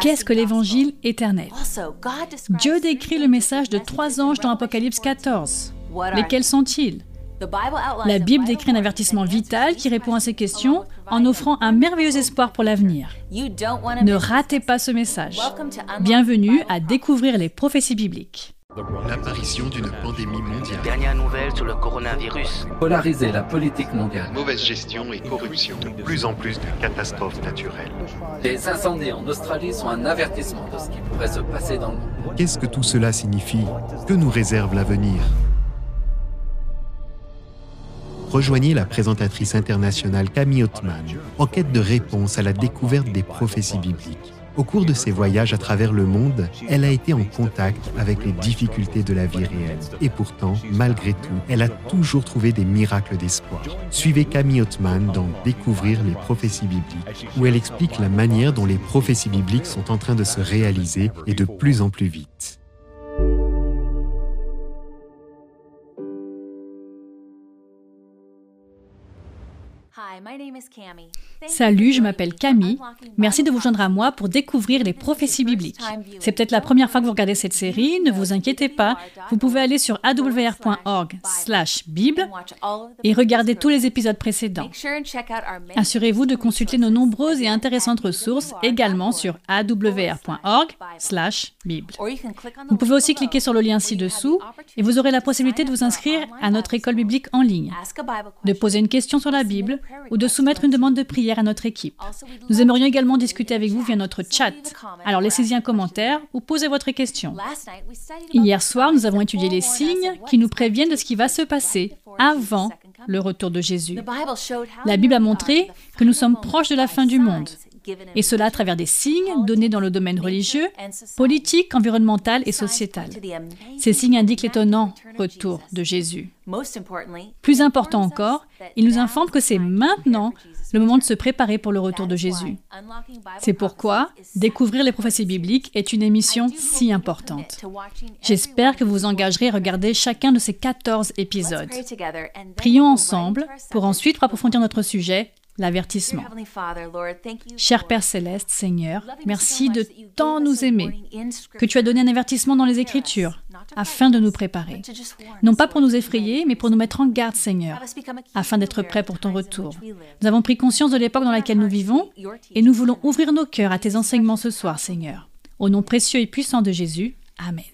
Qu'est-ce que l'évangile éternel? Dieu décrit le message de trois anges dans Apocalypse 14. Lesquels sont-ils? La Bible décrit un avertissement vital qui répond à ces questions en offrant un merveilleux espoir pour l'avenir. Ne ratez pas ce message. Bienvenue à découvrir les prophéties bibliques. L'apparition d'une pandémie mondiale. Dernière nouvelle sur le coronavirus. Polariser la politique mondiale. Mauvaise gestion et corruption. De plus en plus de catastrophes naturelles. Les incendies en Australie sont un avertissement de ce qui pourrait se passer dans le monde. Qu'est-ce que tout cela signifie? Que nous réserve l'avenir? Rejoignez la présentatrice internationale Camille Ottman en quête de réponse à la découverte des prophéties bibliques. Au cours de ses voyages à travers le monde, elle a été en contact avec les difficultés de la vie réelle. Et pourtant, malgré tout, elle a toujours trouvé des miracles d'espoir. Suivez Camille Ottman dans Découvrir les prophéties bibliques, où elle explique la manière dont les prophéties bibliques sont en train de se réaliser et de plus en plus vite. Salut, je m'appelle Camille. Merci de vous joindre à moi pour découvrir les prophéties bibliques. C'est peut-être la première fois que vous regardez cette série, ne vous inquiétez pas. Vous pouvez aller sur awr.org/bible et regarder tous les épisodes précédents. Assurez-vous de consulter nos nombreuses et intéressantes ressources également sur awr.org/bible. Vous pouvez aussi cliquer sur le lien ci-dessous et vous aurez la possibilité de vous inscrire à notre école biblique en ligne, de poser une question sur la Bible ou de soumettre une demande de prière à notre équipe. Nous aimerions également discuter avec vous via notre chat. Alors laissez-y un commentaire ou posez votre question. Hier soir, nous avons étudié les signes qui nous préviennent de ce qui va se passer avant le retour de Jésus. La Bible a montré que nous sommes proches de la fin du monde et cela à travers des signes donnés dans le domaine religieux, politique, environnemental et sociétal. Ces signes indiquent l'étonnant retour de Jésus. Plus important encore, ils nous informent que c'est maintenant le moment de se préparer pour le retour de Jésus. C'est pourquoi découvrir les prophéties bibliques est une émission si importante. J'espère que vous vous engagerez à regarder chacun de ces 14 épisodes. Prions ensemble pour ensuite approfondir notre sujet L'avertissement. Cher Père céleste, Seigneur, merci de tant nous aimer, que tu as donné un avertissement dans les Écritures, afin de nous préparer. Non pas pour nous effrayer, mais pour nous mettre en garde, Seigneur, afin d'être prêts pour ton retour. Nous avons pris conscience de l'époque dans laquelle nous vivons, et nous voulons ouvrir nos cœurs à tes enseignements ce soir, Seigneur. Au nom précieux et puissant de Jésus. Amen.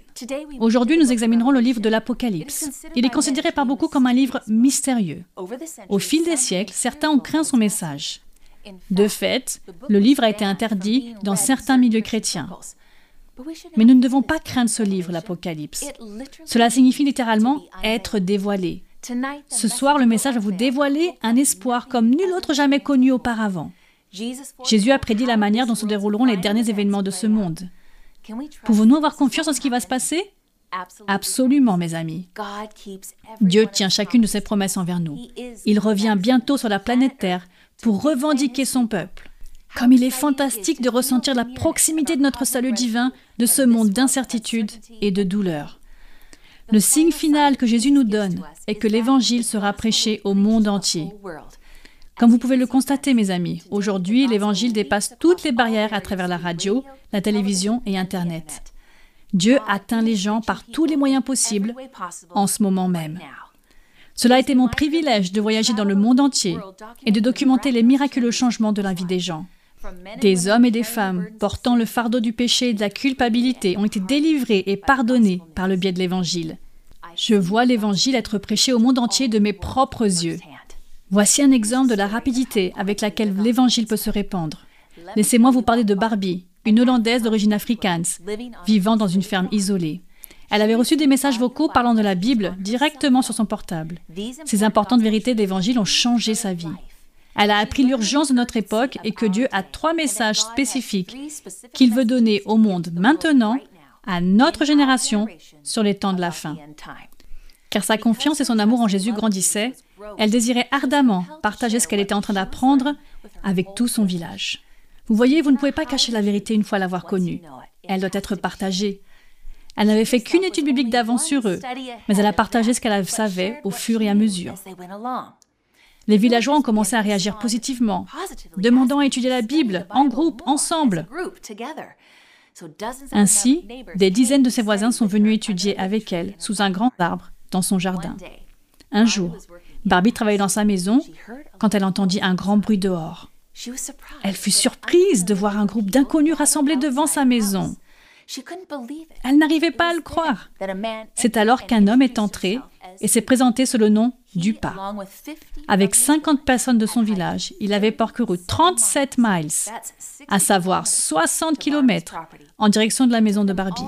Aujourd'hui, nous examinerons le livre de l'Apocalypse. Il est considéré par beaucoup comme un livre mystérieux. Au fil des siècles, certains ont craint son message. De fait, le livre a été interdit dans certains milieux chrétiens. Mais nous ne devons pas craindre ce livre, l'Apocalypse. Cela signifie littéralement être dévoilé. Ce soir, le message va vous dévoiler un espoir comme nul autre jamais connu auparavant. Jésus a prédit la manière dont se dérouleront les derniers événements de ce monde. Pouvons-nous avoir confiance en ce qui va se passer? Absolument, mes amis. Dieu tient chacune de ses promesses envers nous. Il revient bientôt sur la planète Terre pour revendiquer son peuple. Comme il est fantastique de ressentir la proximité de notre salut divin de ce monde d'incertitude et de douleur. Le signe final que Jésus nous donne est que l'Évangile sera prêché au monde entier. Comme vous pouvez le constater, mes amis, aujourd'hui, l'Évangile dépasse toutes les barrières à travers la radio, la télévision et Internet. Dieu atteint les gens par tous les moyens possibles en ce moment même. Cela a été mon privilège de voyager dans le monde entier et de documenter les miraculeux changements de la vie des gens. Des hommes et des femmes portant le fardeau du péché et de la culpabilité ont été délivrés et pardonnés par le biais de l'Évangile. Je vois l'Évangile être prêché au monde entier de mes propres yeux. Voici un exemple de la rapidité avec laquelle l'Évangile peut se répandre. Laissez-moi vous parler de Barbie, une Hollandaise d'origine afrikaans, vivant dans une ferme isolée. Elle avait reçu des messages vocaux parlant de la Bible directement sur son portable. Ces importantes vérités d'Évangile ont changé sa vie. Elle a appris l'urgence de notre époque et que Dieu a trois messages spécifiques qu'il veut donner au monde maintenant, à notre génération, sur les temps de la fin. Car sa confiance et son amour en Jésus grandissaient, elle désirait ardemment partager ce qu'elle était en train d'apprendre avec tout son village. Vous voyez, vous ne pouvez pas cacher la vérité une fois l'avoir connue. Elle doit être partagée. Elle n'avait fait qu'une étude biblique d'avance sur eux, mais elle a partagé ce qu'elle savait au fur et à mesure. Les villageois ont commencé à réagir positivement, demandant à étudier la Bible en groupe, ensemble. Ainsi, des dizaines de ses voisins sont venus étudier avec elle sous un grand arbre dans son jardin. Un jour, Barbie travaillait dans sa maison quand elle entendit un grand bruit dehors. Elle fut surprise de voir un groupe d'inconnus rassemblés devant sa maison. Elle n'arrivait pas à le croire. C'est alors qu'un homme est entré et s'est présenté sous le nom du pas. Avec 50 personnes de son village, il avait parcouru 37 miles, à savoir 60 km, en direction de la maison de Barbie.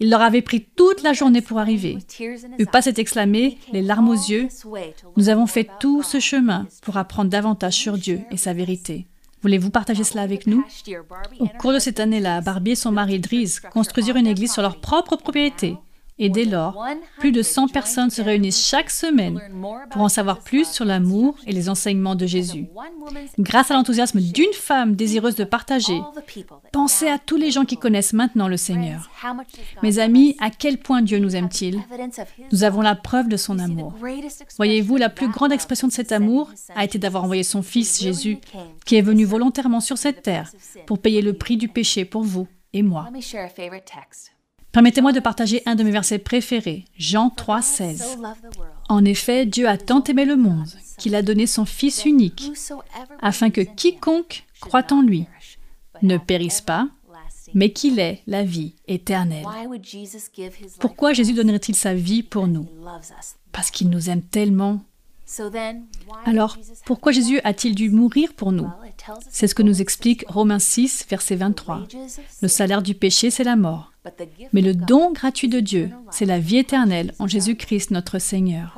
Il leur avait pris toute la journée pour arriver. Upa s'est exclamé, les larmes aux yeux, Nous avons fait tout ce chemin pour apprendre davantage sur Dieu et sa vérité. Voulez-vous partager cela avec nous? Au cours de cette année-là, Barbie et son mari Dries construisirent une église sur leur propre propriété. Et dès lors, plus de 100 personnes se réunissent chaque semaine pour en savoir plus sur l'amour et les enseignements de Jésus. Grâce à l'enthousiasme d'une femme désireuse de partager, pensez à tous les gens qui connaissent maintenant le Seigneur. Mes amis, à quel point Dieu nous aime-t-il? Nous avons la preuve de son amour. Voyez-vous, la plus grande expression de cet amour a été d'avoir envoyé son Fils Jésus, qui est venu volontairement sur cette terre pour payer le prix du péché pour vous et moi. Permettez-moi de partager un de mes versets préférés, Jean 3, 16. En effet, Dieu a tant aimé le monde qu'il a donné son Fils unique, afin que quiconque croit en lui ne périsse pas, mais qu'il ait la vie éternelle. Pourquoi Jésus donnerait-il sa vie pour nous? Parce qu'il nous aime tellement. Alors, pourquoi Jésus a-t-il dû mourir pour nous? C'est ce que nous explique Romains 6, verset 23. Le salaire du péché, c'est la mort. Mais le don gratuit de Dieu, c'est la vie éternelle en Jésus-Christ notre Seigneur.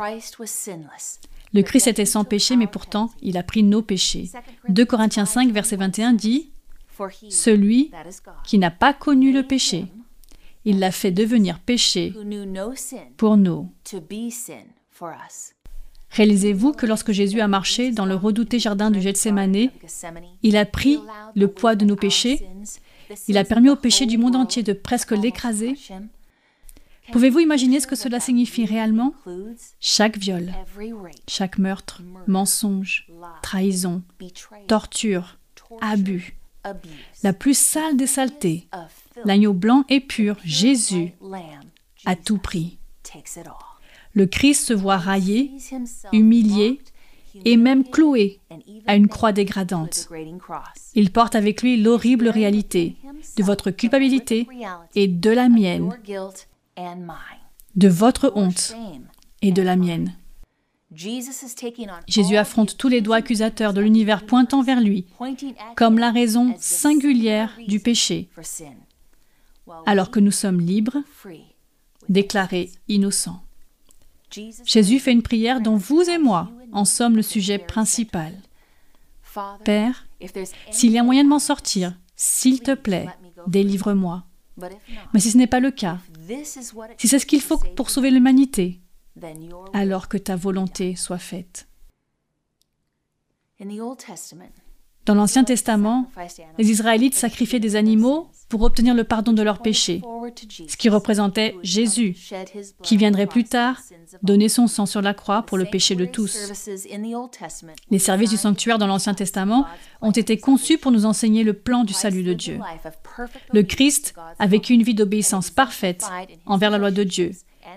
Le Christ était sans péché, mais pourtant, il a pris nos péchés. 2 Corinthiens 5, verset 21 dit, Celui qui n'a pas connu le péché, il l'a fait devenir péché pour nous. Réalisez-vous que lorsque Jésus a marché dans le redouté jardin du Gethsemane, il a pris le poids de nos péchés il a permis au péché du monde entier de presque l'écraser. Pouvez-vous imaginer ce que cela signifie réellement? Chaque viol, chaque meurtre, mensonge, trahison, torture, abus, la plus sale des saletés, l'agneau blanc et pur, Jésus, a tout pris. Le Christ se voit raillé, humilié, et même cloué à une croix dégradante. Il porte avec lui l'horrible réalité de votre culpabilité et de la mienne, de votre honte et de la mienne. Jésus affronte tous les doigts accusateurs de l'univers pointant vers lui comme la raison singulière du péché, alors que nous sommes libres, déclarés innocents. Jésus fait une prière dont vous et moi en sommes le sujet principal. Père, s'il y a moyen de m'en sortir, s'il te plaît, délivre-moi. Mais si ce n'est pas le cas, si c'est ce qu'il faut pour sauver l'humanité, alors que ta volonté soit faite. Dans l'Ancien Testament, les Israélites sacrifiaient des animaux pour obtenir le pardon de leurs péchés, ce qui représentait Jésus, qui viendrait plus tard donner son sang sur la croix pour le péché de tous. Les services du sanctuaire dans l'Ancien Testament ont été conçus pour nous enseigner le plan du salut de Dieu. Le Christ a vécu une vie d'obéissance parfaite envers la loi de Dieu,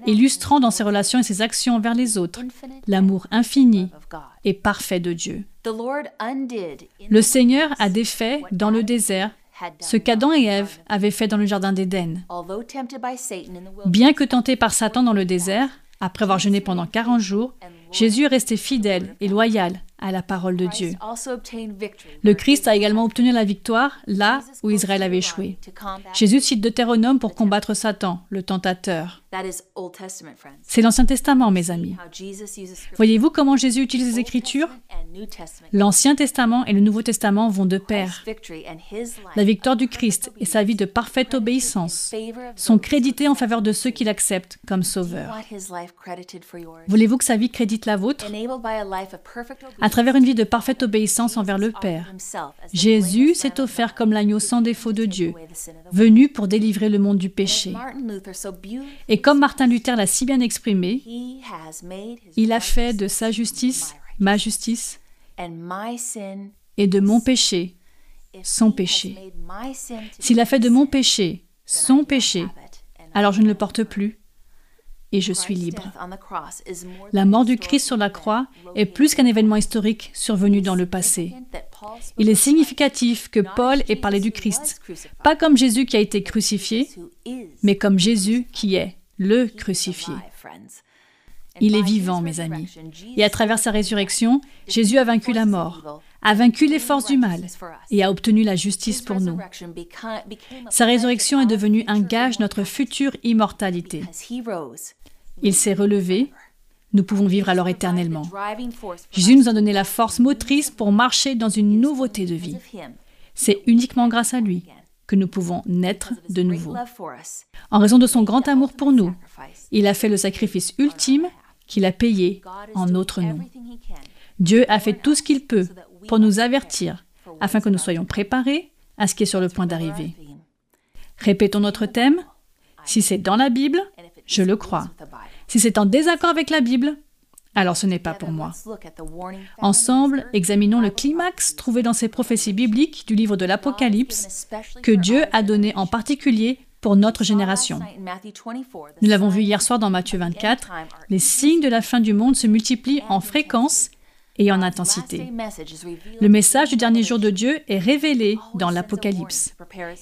illustrant dans ses relations et ses actions envers les autres l'amour infini et parfait de Dieu. Le Seigneur a défait dans le désert ce qu'Adam et Ève avaient fait dans le Jardin d'Éden. Bien que tenté par Satan dans le désert, après avoir jeûné pendant 40 jours, Jésus est resté fidèle et loyal à la parole de Dieu. Le Christ a également obtenu la victoire là où Israël avait échoué. Jésus cite Deutéronome pour combattre Satan, le tentateur. C'est l'Ancien Testament, mes amis. Voyez-vous comment Jésus utilise les Écritures? L'Ancien Testament et le Nouveau Testament vont de pair. La victoire du Christ et sa vie de parfaite obéissance sont crédités en faveur de ceux qui l'acceptent comme sauveur. Voulez-vous que sa vie crédite la vôtre? À travers une vie de parfaite obéissance envers le Père, Jésus s'est offert comme l'agneau sans défaut de Dieu, venu pour délivrer le monde du péché. Et comme Martin Luther l'a si bien exprimé, il a fait de sa justice ma justice, et de mon péché, son péché. S'il a fait de mon péché son péché, alors je ne le porte plus et je suis libre. La mort du Christ sur la croix est plus qu'un événement historique survenu dans le passé. Il est significatif que Paul ait parlé du Christ, pas comme Jésus qui a été crucifié, mais comme Jésus qui est le crucifié. Il est vivant, mes amis. Et à travers sa résurrection, Jésus a vaincu la mort, a vaincu les forces du mal et a obtenu la justice pour nous. Sa résurrection est devenue un gage de notre future immortalité. Il s'est relevé, nous pouvons vivre alors éternellement. Jésus nous a donné la force motrice pour marcher dans une nouveauté de vie. C'est uniquement grâce à lui que nous pouvons naître de nouveau. En raison de son grand amour pour nous, il a fait le sacrifice ultime qu'il a payé en notre nom. Dieu a fait tout ce qu'il peut pour nous avertir, afin que nous soyons préparés à ce qui est sur le point d'arriver. Répétons notre thème. Si c'est dans la Bible, je le crois. Si c'est en désaccord avec la Bible, alors ce n'est pas pour moi. Ensemble, examinons le climax trouvé dans ces prophéties bibliques du livre de l'Apocalypse que Dieu a donné en particulier pour notre génération. Nous l'avons vu hier soir dans Matthieu 24, les signes de la fin du monde se multiplient en fréquence et en intensité. Le message du dernier jour de Dieu est révélé dans l'Apocalypse.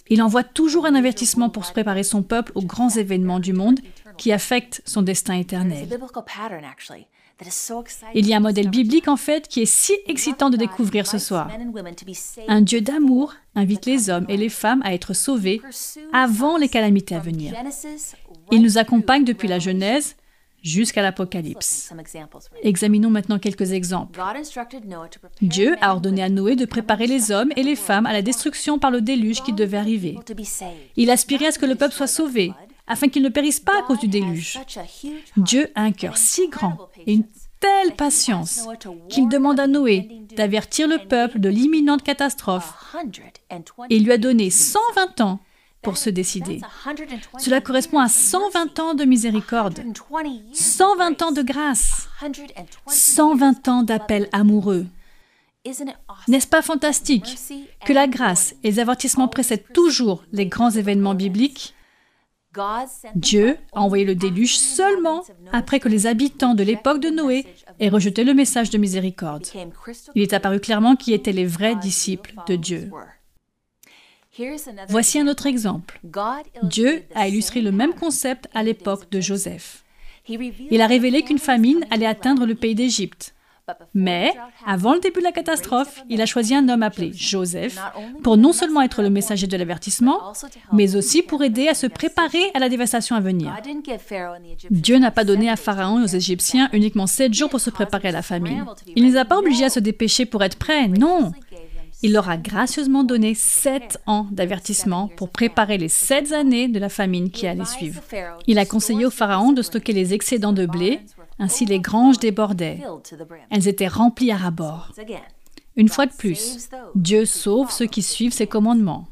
Il envoie toujours un avertissement pour se préparer son peuple aux grands événements du monde qui affectent son destin éternel. Il y a un modèle biblique en fait qui est si excitant de découvrir ce soir. Un Dieu d'amour invite les hommes et les femmes à être sauvés avant les calamités à venir. Il nous accompagne depuis la Genèse jusqu'à l'Apocalypse. Examinons maintenant quelques exemples. Dieu a ordonné à Noé de préparer les hommes et les femmes à la destruction par le déluge qui devait arriver. Il aspirait à ce que le peuple soit sauvé, afin qu'ils ne périssent pas à cause du déluge. Dieu a un cœur si grand et une telle patience qu'il demande à Noé d'avertir le peuple de l'imminente catastrophe. et il lui a donné 120 ans pour se décider. Cela correspond à 120 ans de miséricorde, 120 ans de grâce, 120 ans d'appel amoureux. N'est-ce pas fantastique que la grâce et les avertissements précèdent toujours les grands événements bibliques? Dieu a envoyé le déluge seulement après que les habitants de l'époque de Noé aient rejeté le message de miséricorde. Il est apparu clairement qui étaient les vrais disciples de Dieu. Voici un autre exemple. Dieu a illustré le même concept à l'époque de Joseph. Il a révélé qu'une famine allait atteindre le pays d'Égypte. Mais, avant le début de la catastrophe, il a choisi un homme appelé Joseph pour non seulement être le messager de l'avertissement, mais aussi pour aider à se préparer à la dévastation à venir. Dieu n'a pas donné à Pharaon et aux Égyptiens uniquement sept jours pour se préparer à la famine. Il ne les a pas obligés à se dépêcher pour être prêts, non. Il leur a gracieusement donné sept ans d'avertissement pour préparer les sept années de la famine qui allait suivre. Il a conseillé au Pharaon de stocker les excédents de blé ainsi les granges débordaient. Elles étaient remplies à rabord. Une fois de plus, Dieu sauve ceux qui suivent ses commandements.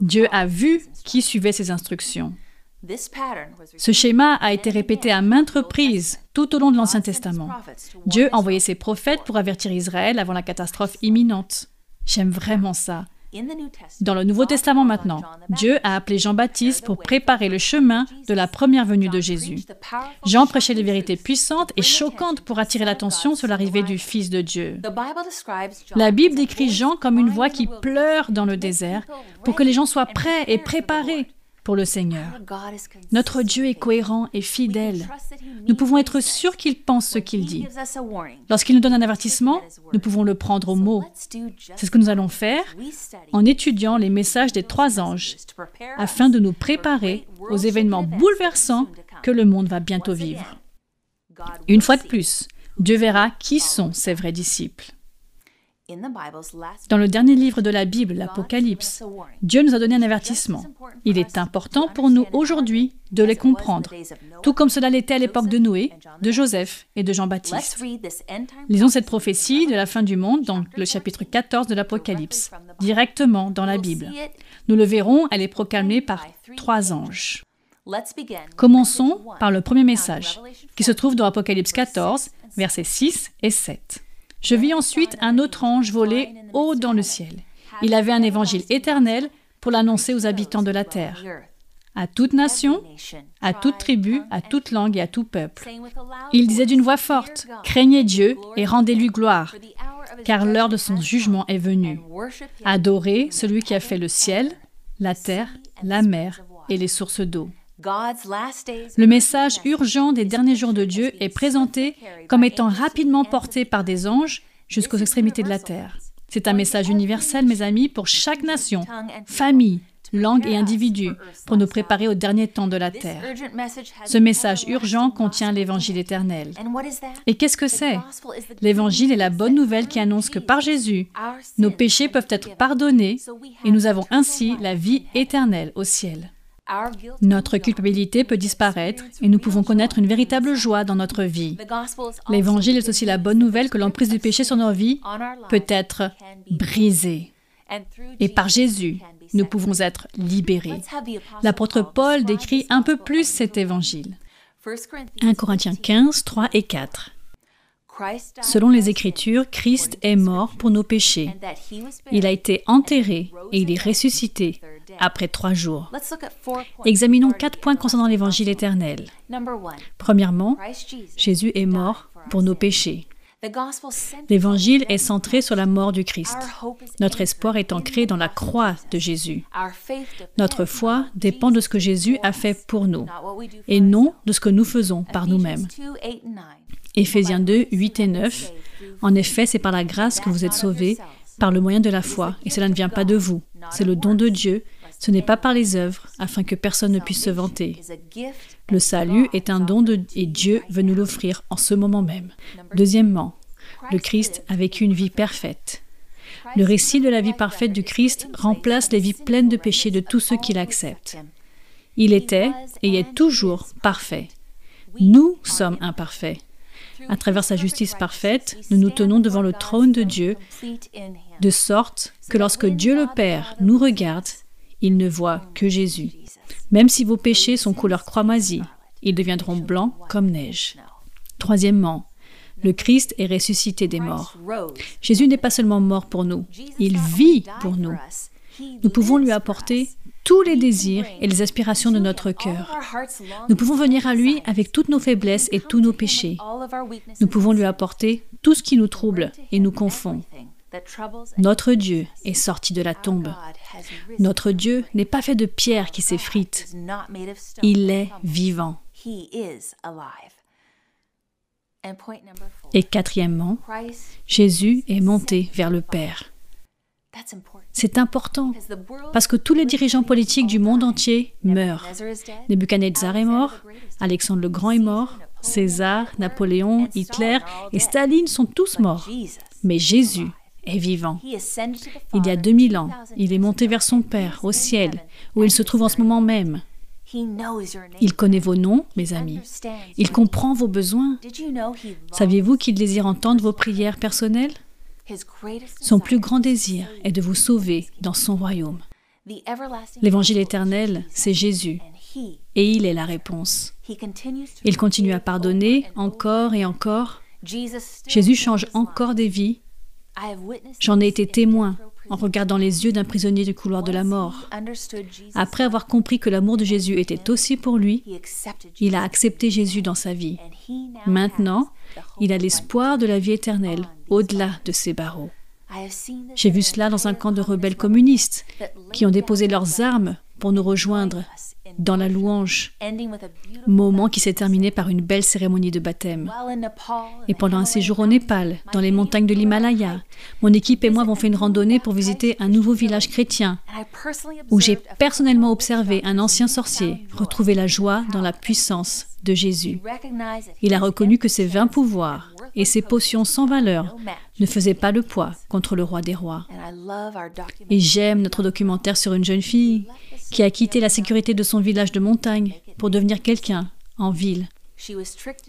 Dieu a vu qui suivait ses instructions. Ce schéma a été répété à maintes reprises tout au long de l'Ancien Testament. Dieu envoyait ses prophètes pour avertir Israël avant la catastrophe imminente. J'aime vraiment ça. Dans le Nouveau Testament maintenant, Dieu a appelé Jean-Baptiste pour préparer le chemin de la première venue de Jésus. Jean prêchait les vérités puissantes et choquantes pour attirer l'attention sur l'arrivée du Fils de Dieu. La Bible décrit Jean comme une voix qui pleure dans le désert pour que les gens soient prêts et préparés pour le Seigneur. Notre Dieu est cohérent et fidèle. Nous pouvons être sûrs qu'il pense ce qu'il dit. Lorsqu'il nous donne un avertissement, nous pouvons le prendre au mot. C'est ce que nous allons faire en étudiant les messages des trois anges afin de nous préparer aux événements bouleversants que le monde va bientôt vivre. Une fois de plus, Dieu verra qui sont ses vrais disciples. Dans le dernier livre de la Bible, l'Apocalypse, Dieu nous a donné un avertissement. Il est important pour nous aujourd'hui de les comprendre, tout comme cela l'était à l'époque de Noé, de Joseph et de Jean-Baptiste. Lisons cette prophétie de la fin du monde dans le chapitre 14 de l'Apocalypse, directement dans la Bible. Nous le verrons, elle est proclamée par trois anges. Commençons par le premier message, qui se trouve dans Apocalypse 14, versets 6 et 7. Je vis ensuite un autre ange voler haut dans le ciel. Il avait un évangile éternel pour l'annoncer aux habitants de la terre, à toute nation, à toute tribu, à toute langue et à tout peuple. Il disait d'une voix forte, Craignez Dieu et rendez-lui gloire, car l'heure de son jugement est venue. Adorez celui qui a fait le ciel, la terre, la mer et les sources d'eau. Le message urgent des derniers jours de Dieu est présenté comme étant rapidement porté par des anges jusqu'aux extrémités de la terre. C'est un message universel, mes amis, pour chaque nation, famille, langue et individu, pour nous préparer au dernier temps de la terre. Ce message urgent contient l'évangile éternel. Et qu'est-ce que c'est? L'évangile est la bonne nouvelle qui annonce que par Jésus, nos péchés peuvent être pardonnés et nous avons ainsi la vie éternelle au ciel. Notre culpabilité peut disparaître et nous pouvons connaître une véritable joie dans notre vie. L'évangile est aussi la bonne nouvelle que l'emprise du péché sur nos vies peut être brisée. Et par Jésus, nous pouvons être libérés. L'apôtre Paul décrit un peu plus cet évangile. 1 Corinthiens 15, 3 et 4. Selon les Écritures, Christ est mort pour nos péchés. Il a été enterré et il est ressuscité après trois jours. Examinons quatre points concernant l'Évangile éternel. Premièrement, Jésus est mort pour nos péchés. L'Évangile est centré sur la mort du Christ. Notre espoir est ancré dans la croix de Jésus. Notre foi dépend de ce que Jésus a fait pour nous et non de ce que nous faisons par nous-mêmes. Éphésiens 2, 8 et 9. En effet, c'est par la grâce que vous êtes sauvés, par le moyen de la foi, et cela ne vient pas de vous. C'est le don de Dieu. Ce n'est pas par les œuvres, afin que personne ne puisse se vanter. Le salut est un don de, et Dieu veut nous l'offrir en ce moment même. Deuxièmement, le Christ a vécu une vie parfaite. Le récit de la vie parfaite du Christ remplace les vies pleines de péchés de tous ceux qui l'acceptent. Il était et est toujours parfait. Nous sommes imparfaits. À travers sa justice parfaite, nous nous tenons devant le trône de Dieu, de sorte que lorsque Dieu le Père nous regarde, il ne voit que Jésus. Même si vos péchés sont couleur croix-moisie, ils deviendront blancs comme neige. Troisièmement, le Christ est ressuscité des morts. Jésus n'est pas seulement mort pour nous, il vit pour nous. Nous pouvons lui apporter tous les désirs et les aspirations de notre cœur. Nous pouvons venir à lui avec toutes nos faiblesses et tous nos péchés. Nous pouvons lui apporter tout ce qui nous trouble et nous confond. Notre Dieu est sorti de la tombe. Notre Dieu n'est pas fait de pierre qui s'effrite. Il est vivant. Et quatrièmement, Jésus est monté vers le Père. C'est important parce que tous les dirigeants politiques du monde entier meurent. Nebuchadnezzar est mort, Alexandre le Grand est mort, César, Napoléon, Hitler et Staline sont tous morts. Mais Jésus est vivant. Il y a 2000 ans, il est monté vers son Père au ciel, où il se trouve en ce moment même. Il connaît vos noms, mes amis. Il comprend vos besoins. Saviez-vous qu'il désire entendre vos prières personnelles? Son plus grand désir est de vous sauver dans son royaume. L'évangile éternel, c'est Jésus, et il est la réponse. Il continue à pardonner encore et encore. Jésus change encore des vies J'en ai été témoin en regardant les yeux d'un prisonnier du couloir de la mort. Après avoir compris que l'amour de Jésus était aussi pour lui, il a accepté Jésus dans sa vie. Maintenant, il a l'espoir de la vie éternelle au-delà de ses barreaux. J'ai vu cela dans un camp de rebelles communistes qui ont déposé leurs armes pour nous rejoindre dans la louange, moment qui s'est terminé par une belle cérémonie de baptême. Et pendant un séjour au Népal, dans les montagnes de l'Himalaya, mon équipe et moi avons fait une randonnée pour visiter un nouveau village chrétien, où j'ai personnellement observé un ancien sorcier retrouver la joie dans la puissance de Jésus. Il a reconnu que ses vains pouvoirs et ses potions sans valeur ne faisaient pas le poids contre le roi des rois. Et j'aime notre documentaire sur une jeune fille qui a quitté la sécurité de son village de montagne pour devenir quelqu'un en ville.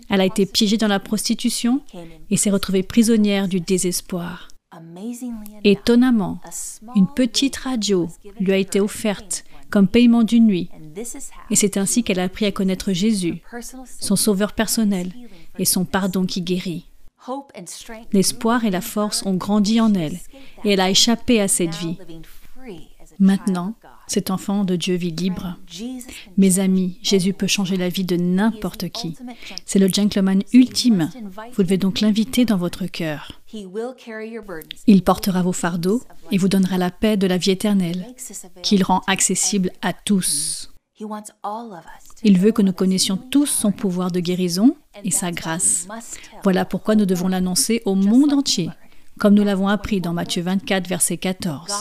Elle a été piégée dans la prostitution et s'est retrouvée prisonnière du désespoir. Étonnamment, une petite radio lui a été offerte comme paiement d'une nuit Et c'est ainsi qu'elle a appris à connaître Jésus, son sauveur personnel, et son pardon qui guérit. L'espoir et la force ont grandi en elle, et elle a échappé à cette vie. Maintenant, cet enfant de Dieu vit libre. Mes amis, Jésus peut changer la vie de n'importe qui. C'est le gentleman ultime. Vous devez donc l'inviter dans votre cœur. Il portera vos fardeaux et vous donnera la paix de la vie éternelle, qu'il rend accessible à tous. Il veut que nous connaissions tous son pouvoir de guérison et sa grâce. Voilà pourquoi nous devons l'annoncer au monde entier comme nous l'avons appris dans Matthieu 24, verset 14.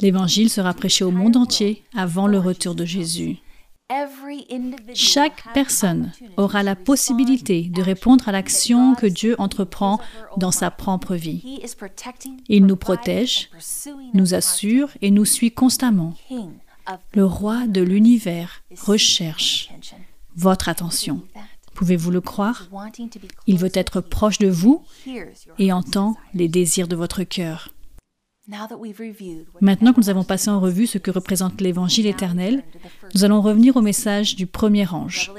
L'évangile sera prêché au monde entier avant le retour de Jésus. Chaque personne aura la possibilité de répondre à l'action que Dieu entreprend dans sa propre vie. Il nous protège, nous assure et nous suit constamment. Le roi de l'univers recherche votre attention. Pouvez-vous le croire? Il veut être proche de vous et entend les désirs de votre cœur. Maintenant que nous avons passé en revue ce que représente l'évangile éternel, nous allons revenir au message du premier ange.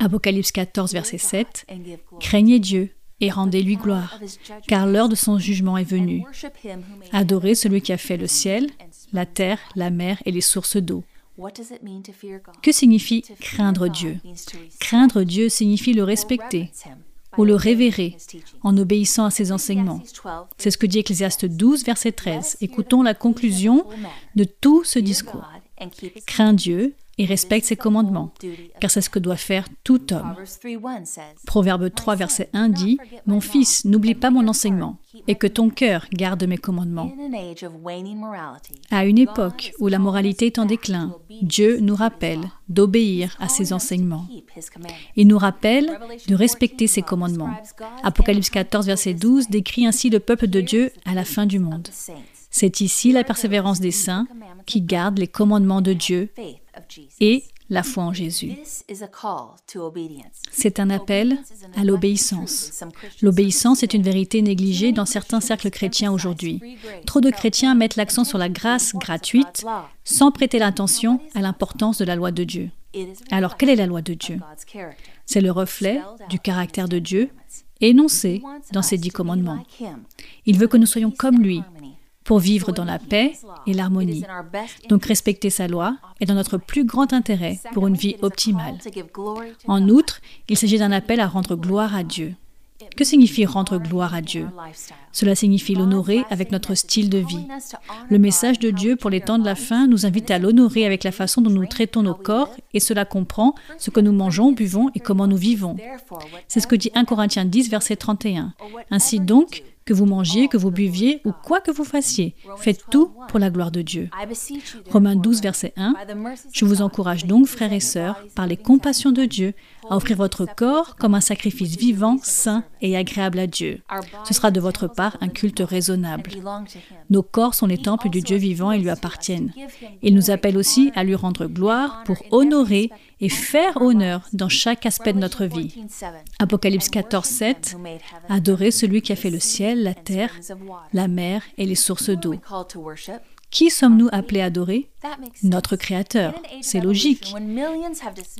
Apocalypse 14, verset 7. Craignez Dieu et rendez-lui gloire, car l'heure de son jugement est venue. Adorez celui qui a fait le ciel, la terre, la mer et les sources d'eau. Que signifie craindre Dieu? Craindre Dieu signifie le respecter ou le révérer en obéissant à ses enseignements. C'est ce que dit Ecclésiaste 12, verset 13. Écoutons la conclusion de tout ce discours. Crains Dieu et respecte ses commandements, car c'est ce que doit faire tout homme. Proverbe 3, verset 1 dit, Mon fils, n'oublie pas mon enseignement, et que ton cœur garde mes commandements. À une époque où la moralité est en déclin, Dieu nous rappelle d'obéir à ses enseignements. Il nous rappelle de respecter ses commandements. Apocalypse 14, verset 12 décrit ainsi le peuple de Dieu à la fin du monde. C'est ici la persévérance des saints qui gardent les commandements de Dieu et la foi en Jésus. C'est un appel à l'obéissance. L'obéissance est une vérité négligée dans certains cercles chrétiens aujourd'hui. Trop de chrétiens mettent l'accent sur la grâce gratuite sans prêter l'attention à l'importance de la loi de Dieu. Alors, quelle est la loi de Dieu? C'est le reflet du caractère de Dieu énoncé dans ses dix commandements. Il veut que nous soyons comme lui, pour vivre dans la paix et l'harmonie. Donc respecter sa loi est dans notre plus grand intérêt pour une vie optimale. En outre, il s'agit d'un appel à rendre gloire à Dieu. Que signifie rendre gloire à Dieu? Cela signifie l'honorer avec notre style de vie. Le message de Dieu pour les temps de la fin nous invite à l'honorer avec la façon dont nous traitons nos corps et cela comprend ce que nous mangeons, buvons et comment nous vivons. C'est ce que dit 1 Corinthiens 10, verset 31. Ainsi donc, que vous mangiez, que vous buviez ou quoi que vous fassiez. Faites tout pour la gloire de Dieu. Romains 12, verset 1. Je vous encourage donc, frères et sœurs, par les compassions de Dieu, à offrir votre corps comme un sacrifice vivant, saint et agréable à Dieu. Ce sera de votre part un culte raisonnable. Nos corps sont les temples du Dieu vivant et lui appartiennent. Il nous appelle aussi à lui rendre gloire pour honorer et faire honneur dans chaque aspect de notre vie. Apocalypse 14, 7. Adorez celui qui a fait le ciel, la terre, la mer et les sources d'eau. Qui sommes-nous appelés à adorer Notre Créateur. C'est logique.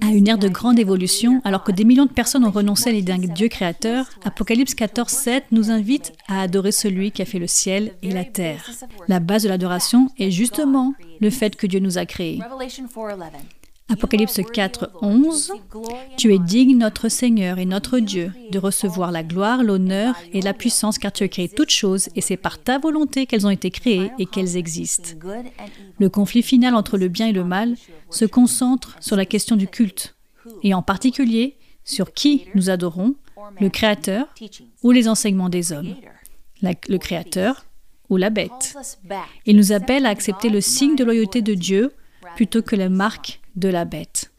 À une ère de grande évolution, alors que des millions de personnes ont renoncé à l'idée d'un Dieu créateur, Apocalypse 14, 7 nous invite à adorer celui qui a fait le ciel et la terre. La base de l'adoration est justement le fait que Dieu nous a créés. Apocalypse 4, 11. Tu es digne, notre Seigneur et notre Dieu, de recevoir la gloire, l'honneur et la puissance, car tu as créé toutes choses, et c'est par ta volonté qu'elles ont été créées et qu'elles existent. Le conflit final entre le bien et le mal se concentre sur la question du culte, et en particulier sur qui nous adorons, le Créateur ou les enseignements des hommes, le Créateur ou la bête. Il nous appelle à accepter le signe de loyauté de Dieu plutôt que la marque de la bête.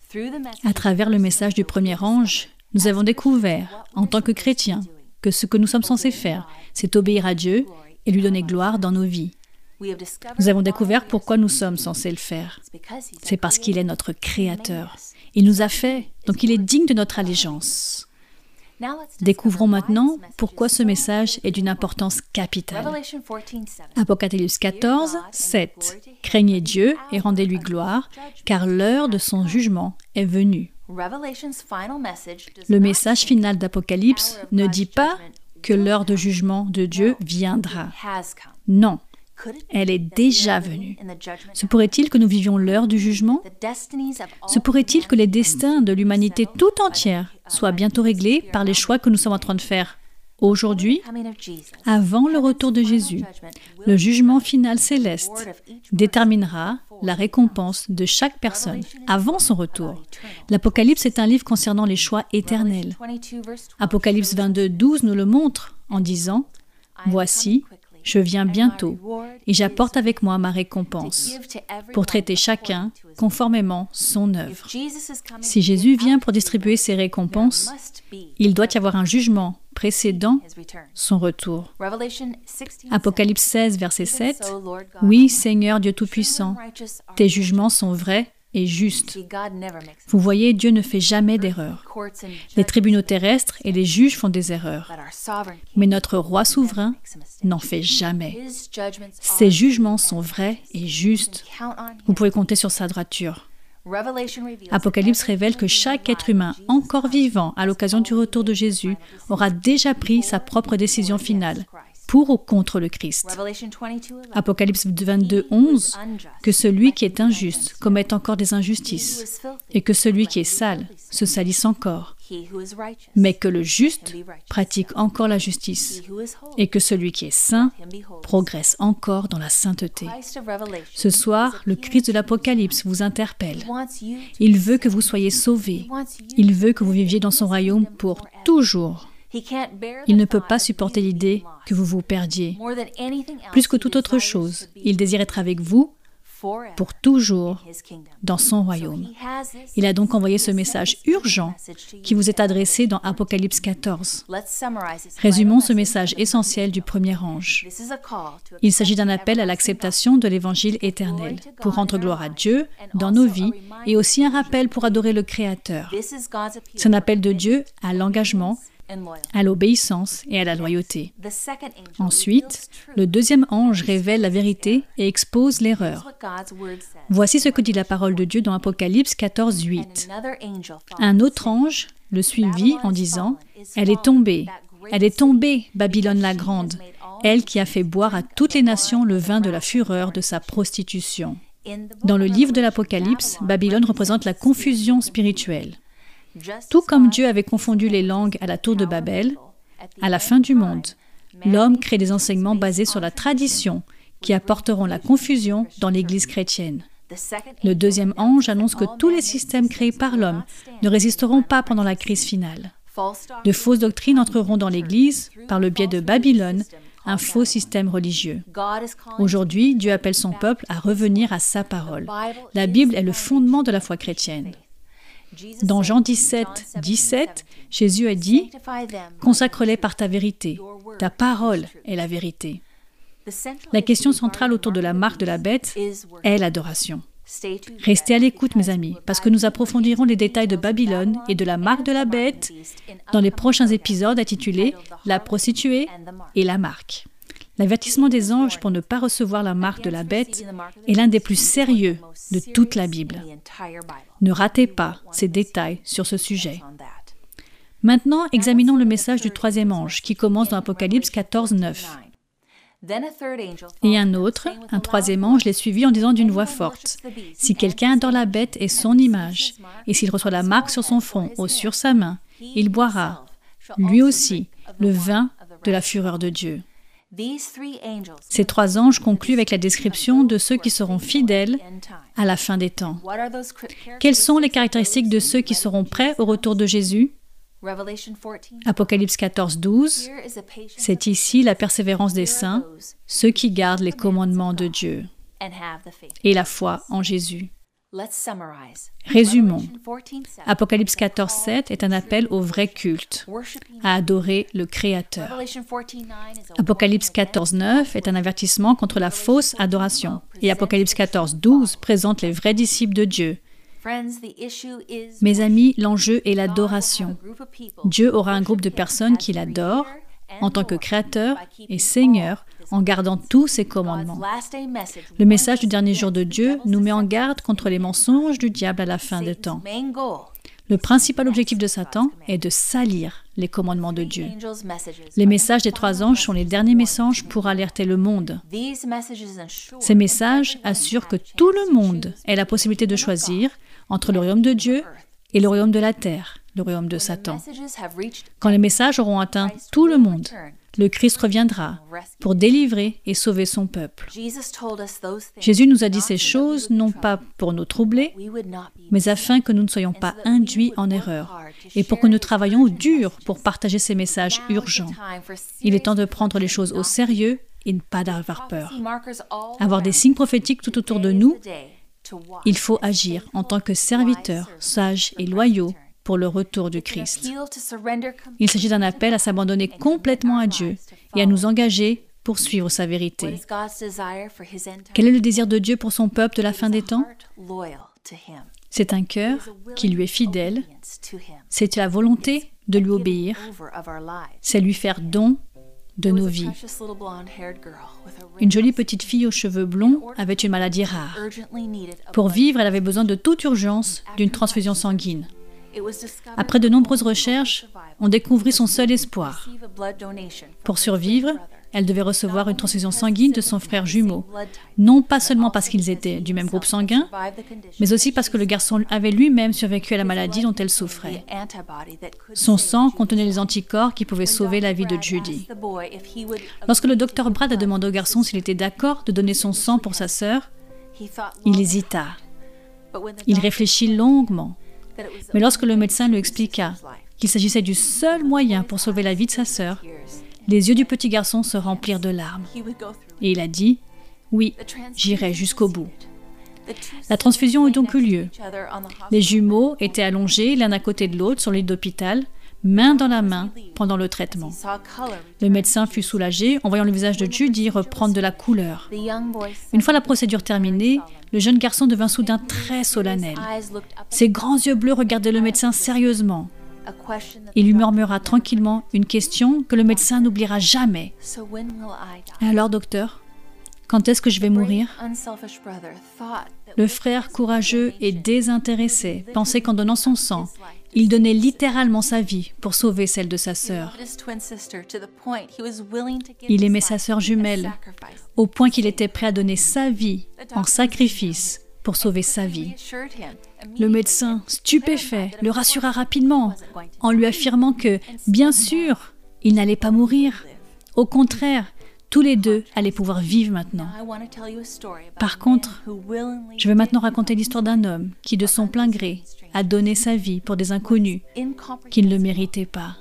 À travers le message du premier ange, nous avons découvert, en tant que chrétiens, que ce que nous sommes censés faire, c'est obéir à Dieu et lui donner gloire dans nos vies. Nous avons découvert pourquoi nous sommes censés le faire. C'est parce qu'il est notre Créateur. Il nous a fait, donc il est digne de notre allégeance. Découvrons maintenant pourquoi ce message est d'une importance capitale. Apocalypse 14, 7. Craignez Dieu et rendez-lui gloire, car l'heure de son jugement est venue. Le message final d'Apocalypse ne dit pas que l'heure de jugement de Dieu viendra. Non, elle est déjà venue. Se pourrait-il que nous vivions l'heure du jugement? Se pourrait-il que les destins de l'humanité tout entière soient bientôt réglés par les choix que nous sommes en train de faire? Aujourd'hui, avant le retour de Jésus, le jugement final céleste déterminera la récompense de chaque personne avant son retour. L'Apocalypse est un livre concernant les choix éternels. Apocalypse 22, 12 nous le montre en disant, Voici, je viens bientôt et j'apporte avec moi ma récompense pour traiter chacun conformément son œuvre. Si Jésus vient pour distribuer ses récompenses, il doit y avoir un jugement précédant son retour. Apocalypse 16, verset 7. Oui, Seigneur Dieu Tout-Puissant, tes jugements sont vrais et juste. Vous voyez, Dieu ne fait jamais d'erreur. Les tribunaux terrestres et les juges font des erreurs. Mais notre roi souverain n'en fait jamais. Ses jugements sont vrais et justes. Vous pouvez compter sur sa droiture. Apocalypse révèle que chaque être humain encore vivant à l'occasion du retour de Jésus aura déjà pris sa propre décision finale pour ou contre le Christ. Apocalypse 22, 11, que celui qui est injuste commette encore des injustices, et que celui qui est sale se salisse encore, mais que le juste pratique encore la justice, et que celui qui est saint progresse encore dans la sainteté. Ce soir, le Christ de l'Apocalypse vous interpelle. Il veut que vous soyez sauvés. Il veut que vous viviez dans son royaume pour toujours. Il ne peut pas supporter l'idée que vous vous perdiez. Plus que toute autre chose, il désire être avec vous pour toujours dans son royaume. Il a donc envoyé ce message urgent qui vous est adressé dans Apocalypse 14. Résumons ce message essentiel du premier ange. Il s'agit d'un appel à l'acceptation de l'évangile éternel pour rendre gloire à Dieu dans nos vies et aussi un rappel pour adorer le Créateur. C'est un appel de Dieu à l'engagement à l'obéissance et à la loyauté. Ensuite, le deuxième ange révèle la vérité et expose l'erreur. Voici ce que dit la parole de Dieu dans Apocalypse 14, 8. Un autre ange le suivit en disant, Elle est tombée, elle est tombée, Babylone la grande, elle qui a fait boire à toutes les nations le vin de la fureur de sa prostitution. Dans le livre de l'Apocalypse, Babylone représente la confusion spirituelle. Tout comme Dieu avait confondu les langues à la tour de Babel, à la fin du monde, l'homme crée des enseignements basés sur la tradition qui apporteront la confusion dans l'Église chrétienne. Le deuxième ange annonce que tous les systèmes créés par l'homme ne résisteront pas pendant la crise finale. De fausses doctrines entreront dans l'Église par le biais de Babylone, un faux système religieux. Aujourd'hui, Dieu appelle son peuple à revenir à sa parole. La Bible est le fondement de la foi chrétienne. Dans Jean 17, 17, Jésus a dit, Consacre-les par ta vérité. Ta parole est la vérité. La question centrale autour de la marque de la bête est l'adoration. Restez à l'écoute, mes amis, parce que nous approfondirons les détails de Babylone et de la marque de la bête dans les prochains épisodes intitulés La prostituée et la marque. L'avertissement des anges pour ne pas recevoir la marque de la bête est l'un des plus sérieux de toute la Bible. Ne ratez pas ces détails sur ce sujet. Maintenant, examinons le message du troisième ange qui commence dans Apocalypse 14, 9. Et un autre, un troisième ange, les suivit en disant d'une voix forte, Si quelqu'un adore la bête et son image, et s'il reçoit la marque sur son front ou sur sa main, il boira, lui aussi, le vin de la fureur de Dieu. Ces trois anges concluent avec la description de ceux qui seront fidèles à la fin des temps. Quelles sont les caractéristiques de ceux qui seront prêts au retour de Jésus? Apocalypse 14, 12. C'est ici la persévérance des saints, ceux qui gardent les commandements de Dieu et la foi en Jésus. Résumons. Apocalypse 14, 7 est un appel au vrai culte, à adorer le Créateur. Apocalypse 14, 9 est un avertissement contre la fausse adoration. Et Apocalypse 14, 12 présente les vrais disciples de Dieu, Mes amis, l'enjeu est l'adoration. Dieu aura un groupe de personnes qui l'adorent en tant que Créateur et Seigneur en gardant tous ses commandements. Le message du dernier jour de Dieu nous met en garde contre les mensonges du diable à la fin des temps. Le principal objectif de Satan est de salir les commandements de Dieu. Les messages des trois anges sont les derniers messages pour alerter le monde. Ces messages assurent que tout le monde ait la possibilité de choisir entre le royaume de Dieu et le royaume de la terre, le royaume de Satan. Quand les messages auront atteint tout le monde, le Christ reviendra pour délivrer et sauver son peuple. Jésus nous a dit ces choses non pas pour nous troubler, mais afin que nous ne soyons pas induits en erreur et pour que nous travaillions dur pour partager ces messages urgents. Il est temps de prendre les choses au sérieux et ne pas d'avoir peur. Avoir des signes prophétiques tout autour de nous, il faut agir en tant que serviteurs sages et loyaux pour le retour du Christ. Il s'agit d'un appel à s'abandonner complètement à Dieu et à nous engager pour suivre sa vérité. Quel est le désir de Dieu pour son peuple de la fin des temps? C'est un cœur qui lui est fidèle. C'est la volonté de lui obéir. C'est lui faire don de nos vies. Une jolie petite fille aux cheveux blonds avait une maladie rare. Pour vivre, elle avait besoin de toute urgence d'une transfusion sanguine. Après de nombreuses recherches, on découvrit son seul espoir. Pour survivre, elle devait recevoir une transfusion sanguine de son frère jumeau, non pas seulement parce qu'ils étaient du même groupe sanguin, mais aussi parce que le garçon avait lui-même survécu à la maladie dont elle souffrait. Son sang contenait les anticorps qui pouvaient sauver la vie de Judy. Lorsque le docteur Brad a demandé au garçon s'il était d'accord de donner son sang pour sa sœur, il hésita. Il réfléchit longuement. Mais lorsque le médecin lui expliqua qu'il s'agissait du seul moyen pour sauver la vie de sa sœur, les yeux du petit garçon se remplirent de larmes. Et il a dit, oui, j'irai jusqu'au bout. La transfusion eut donc eu lieu. Les jumeaux étaient allongés l'un à côté de l'autre sur lit d'hôpital, main dans la main, pendant le traitement. Le médecin fut soulagé en voyant le visage de Judy reprendre de la couleur. Une fois la procédure terminée, le jeune garçon devint soudain très solennel. Ses grands yeux bleus regardaient le médecin sérieusement. Il lui murmura tranquillement une question que le médecin n'oubliera jamais. Alors, docteur, quand est-ce que je vais mourir? Le frère courageux et désintéressé pensait qu'en donnant son sang, il donnait littéralement sa vie pour sauver celle de sa sœur. Il aimait sa sœur jumelle au point qu'il était prêt à donner sa vie en sacrifice pour sauver sa vie. Le médecin, stupéfait, le rassura rapidement en lui affirmant que, bien sûr, il n'allait pas mourir. Au contraire, tous les deux allaient pouvoir vivre maintenant. Par contre, je vais maintenant raconter l'histoire d'un homme qui, de son plein gré, a donné sa vie pour des inconnus qui ne le méritaient pas.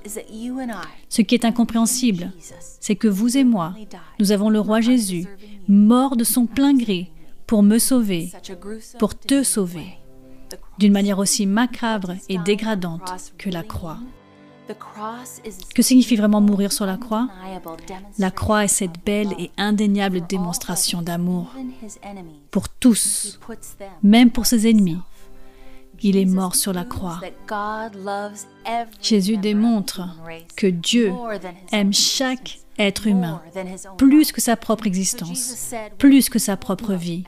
Ce qui est incompréhensible, c'est que vous et moi, nous avons le roi Jésus, mort de son plein gré, pour me sauver, pour te sauver, d'une manière aussi macabre et dégradante que la croix. Que signifie vraiment mourir sur la croix? La croix est cette belle et indéniable démonstration d'amour pour tous, même pour ses ennemis. Il est mort sur la croix. Jésus démontre que Dieu aime chaque être humain plus que sa propre existence, plus que sa propre vie.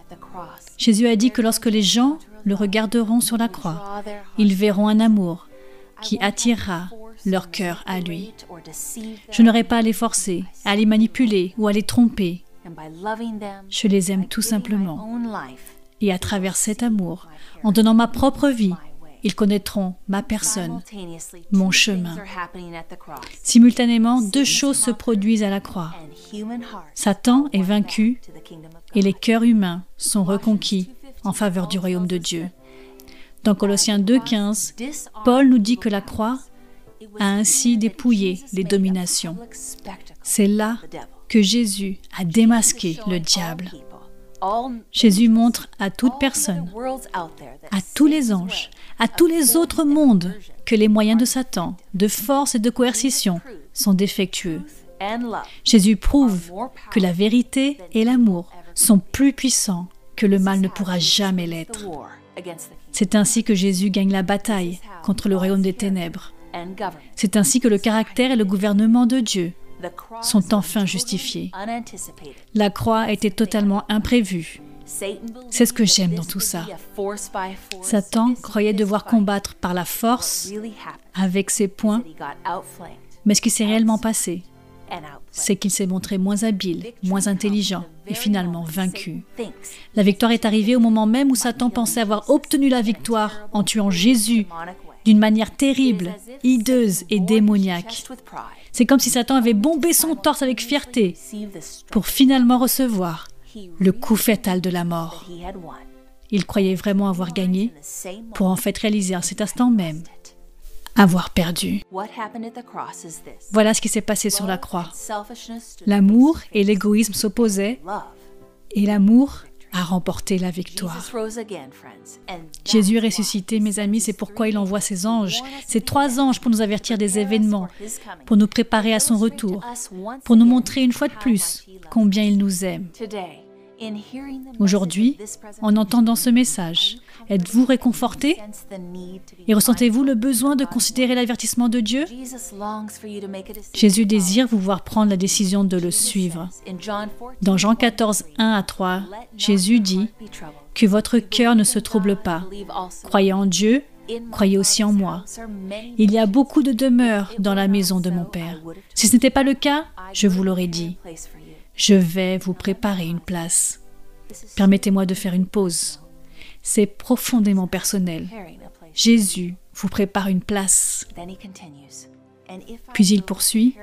Jésus a dit que lorsque les gens le regarderont sur la croix, ils verront un amour qui attirera leur cœur à lui. Je n'aurai pas à les forcer, à les manipuler ou à les tromper. Je les aime tout simplement. Et à travers cet amour, en donnant ma propre vie, ils connaîtront ma personne, mon chemin. Simultanément, deux choses se produisent à la croix. Satan est vaincu et les cœurs humains sont reconquis en faveur du royaume de Dieu. Dans Colossiens 2.15, Paul nous dit que la croix a ainsi dépouillé les dominations. C'est là que Jésus a démasqué le diable. Jésus montre à toute personne, à tous les anges, à tous les autres mondes, que les moyens de Satan, de force et de coercition sont défectueux. Jésus prouve que la vérité et l'amour sont plus puissants que le mal ne pourra jamais l'être. C'est ainsi que Jésus gagne la bataille contre le royaume des ténèbres. C'est ainsi que le caractère et le gouvernement de Dieu sont enfin justifiés. La croix était totalement imprévue. C'est ce que j'aime dans tout ça. Satan croyait devoir combattre par la force avec ses poings, mais ce qui s'est réellement passé, c'est qu'il s'est montré moins habile, moins intelligent et finalement vaincu. La victoire est arrivée au moment même où Satan pensait avoir obtenu la victoire en tuant Jésus d'une manière terrible, hideuse et démoniaque. C'est comme si Satan avait bombé son torse avec fierté pour finalement recevoir le coup fatal de la mort. Il croyait vraiment avoir gagné pour en fait réaliser à cet instant même avoir perdu. Voilà ce qui s'est passé sur la croix. L'amour et l'égoïsme s'opposaient. Et l'amour a remporté la victoire. Jésus est ressuscité, mes amis, c'est pourquoi il envoie ses anges, ses trois anges pour nous avertir des événements, pour nous préparer à son retour, pour nous montrer une fois de plus combien il nous aime. Aujourd'hui, en entendant ce message, êtes-vous réconforté? Et ressentez-vous le besoin de considérer l'avertissement de Dieu? Jésus désire vous voir prendre la décision de le suivre. Dans Jean 14, 1 à 3, Jésus dit Que votre cœur ne se trouble pas. Croyez en Dieu, croyez aussi en moi. Il y a beaucoup de demeures dans la maison de mon Père. Si ce n'était pas le cas, je vous l'aurais dit. Je vais vous préparer une place. Permettez-moi de faire une pause. C'est profondément personnel. Jésus vous prépare une place. Puis il poursuit,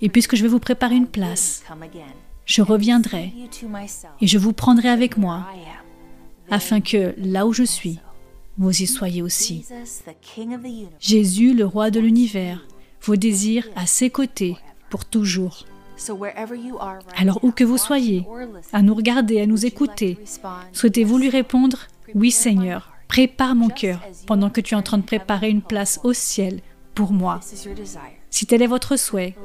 et puisque je vais vous préparer une place, je reviendrai et je vous prendrai avec moi, afin que là où je suis, vous y soyez aussi. Jésus, le roi de l'univers, vous désire à ses côtés pour toujours. Alors où que vous soyez, à nous regarder, à nous écouter, souhaitez-vous lui répondre? Oui Seigneur, prépare mon cœur pendant que tu es en train de préparer une place au ciel pour moi. Si tel est votre souhait,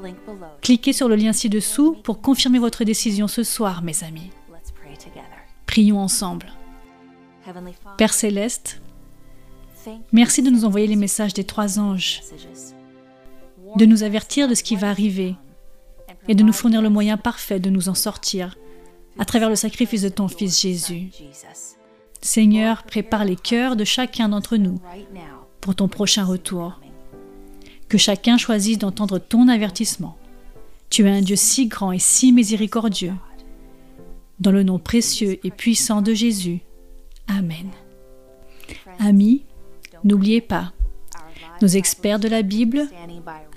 cliquez sur le lien ci-dessous pour confirmer votre décision ce soir, mes amis. Prions ensemble. Père céleste, merci de nous envoyer les messages des trois anges, de nous avertir de ce qui va arriver et de nous fournir le moyen parfait de nous en sortir à travers le sacrifice de ton Fils Jésus. Seigneur, prépare les cœurs de chacun d'entre nous pour ton prochain retour. Que chacun choisisse d'entendre ton avertissement. Tu es un Dieu si grand et si miséricordieux. Dans le nom précieux et puissant de Jésus. Amen. Amis, n'oubliez pas, nos experts de la Bible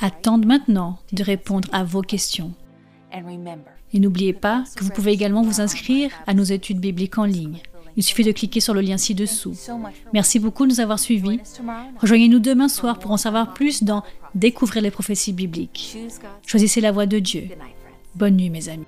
attendent maintenant de répondre à vos questions. Et n'oubliez pas que vous pouvez également vous inscrire à nos études bibliques en ligne. Il suffit de cliquer sur le lien ci-dessous. Merci beaucoup de nous avoir suivis. Rejoignez-nous demain soir pour en savoir plus dans Découvrir les prophéties bibliques. Choisissez la voie de Dieu. Bonne nuit mes amis.